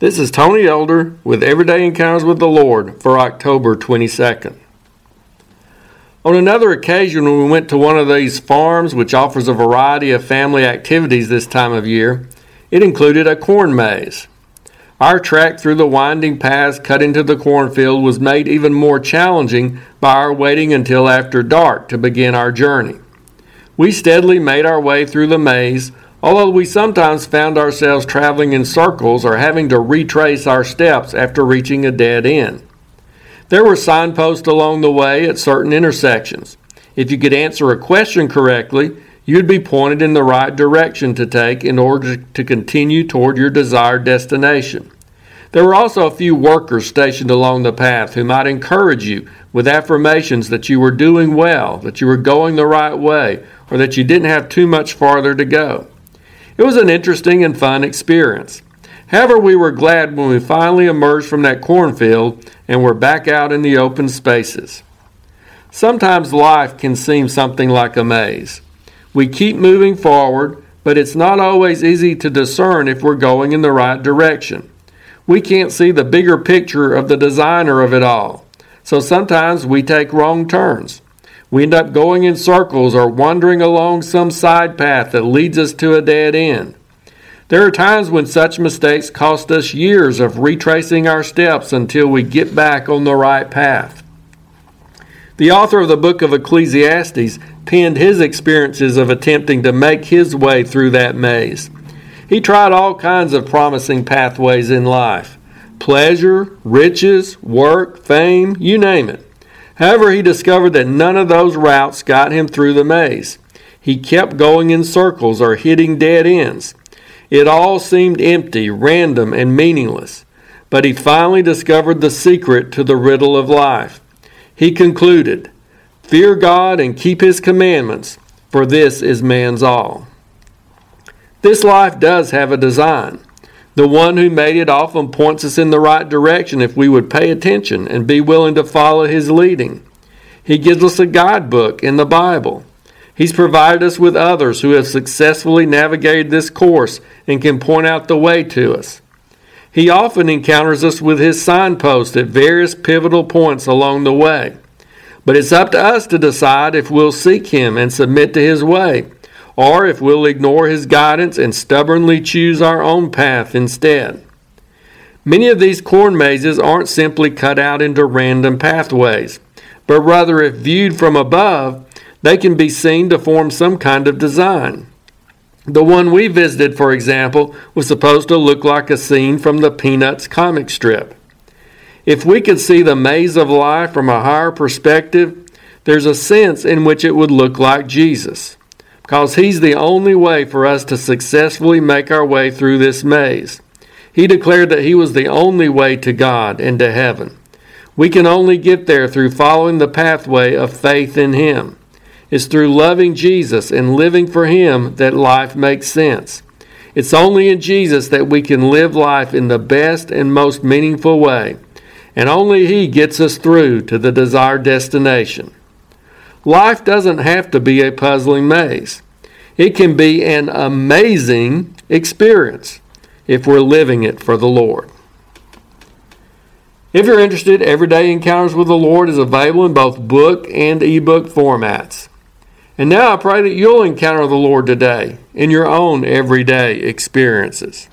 This is Tony Elder with Everyday Encounters with the Lord for October 22nd. On another occasion, when we went to one of these farms which offers a variety of family activities this time of year, it included a corn maze. Our trek through the winding paths cut into the cornfield was made even more challenging by our waiting until after dark to begin our journey. We steadily made our way through the maze, although we sometimes found ourselves traveling in circles or having to retrace our steps after reaching a dead end. There were signposts along the way at certain intersections. If you could answer a question correctly, you'd be pointed in the right direction to take in order to continue toward your desired destination. There were also a few workers stationed along the path who might encourage you with affirmations that you were doing well, that you were going the right way, or that you didn't have too much farther to go. It was an interesting and fun experience. However, we were glad when we finally emerged from that cornfield and were back out in the open spaces. Sometimes life can seem something like a maze. We keep moving forward, but it's not always easy to discern if we're going in the right direction. We can't see the bigger picture of the designer of it all. So sometimes we take wrong turns. We end up going in circles or wandering along some side path that leads us to a dead end. There are times when such mistakes cost us years of retracing our steps until we get back on the right path. The author of the book of Ecclesiastes penned his experiences of attempting to make his way through that maze. He tried all kinds of promising pathways in life pleasure, riches, work, fame, you name it. However, he discovered that none of those routes got him through the maze. He kept going in circles or hitting dead ends. It all seemed empty, random, and meaningless. But he finally discovered the secret to the riddle of life. He concluded, Fear God and keep His commandments, for this is man's all. This life does have a design. The one who made it often points us in the right direction if we would pay attention and be willing to follow His leading. He gives us a guidebook in the Bible. He's provided us with others who have successfully navigated this course and can point out the way to us. He often encounters us with his signposts at various pivotal points along the way. But it's up to us to decide if we'll seek Him and submit to His way, or if we'll ignore His guidance and stubbornly choose our own path instead. Many of these corn mazes aren't simply cut out into random pathways, but rather, if viewed from above, they can be seen to form some kind of design. The one we visited, for example, was supposed to look like a scene from the Peanuts comic strip. If we could see the maze of life from a higher perspective, there's a sense in which it would look like Jesus, because He's the only way for us to successfully make our way through this maze. He declared that He was the only way to God and to heaven. We can only get there through following the pathway of faith in Him. It's through loving Jesus and living for Him that life makes sense. It's only in Jesus that we can live life in the best and most meaningful way and only He gets us through to the desired destination. Life doesn't have to be a puzzling maze, it can be an amazing experience if we're living it for the Lord. If you're interested, Everyday Encounters with the Lord is available in both book and ebook formats. And now I pray that you'll encounter the Lord today in your own everyday experiences.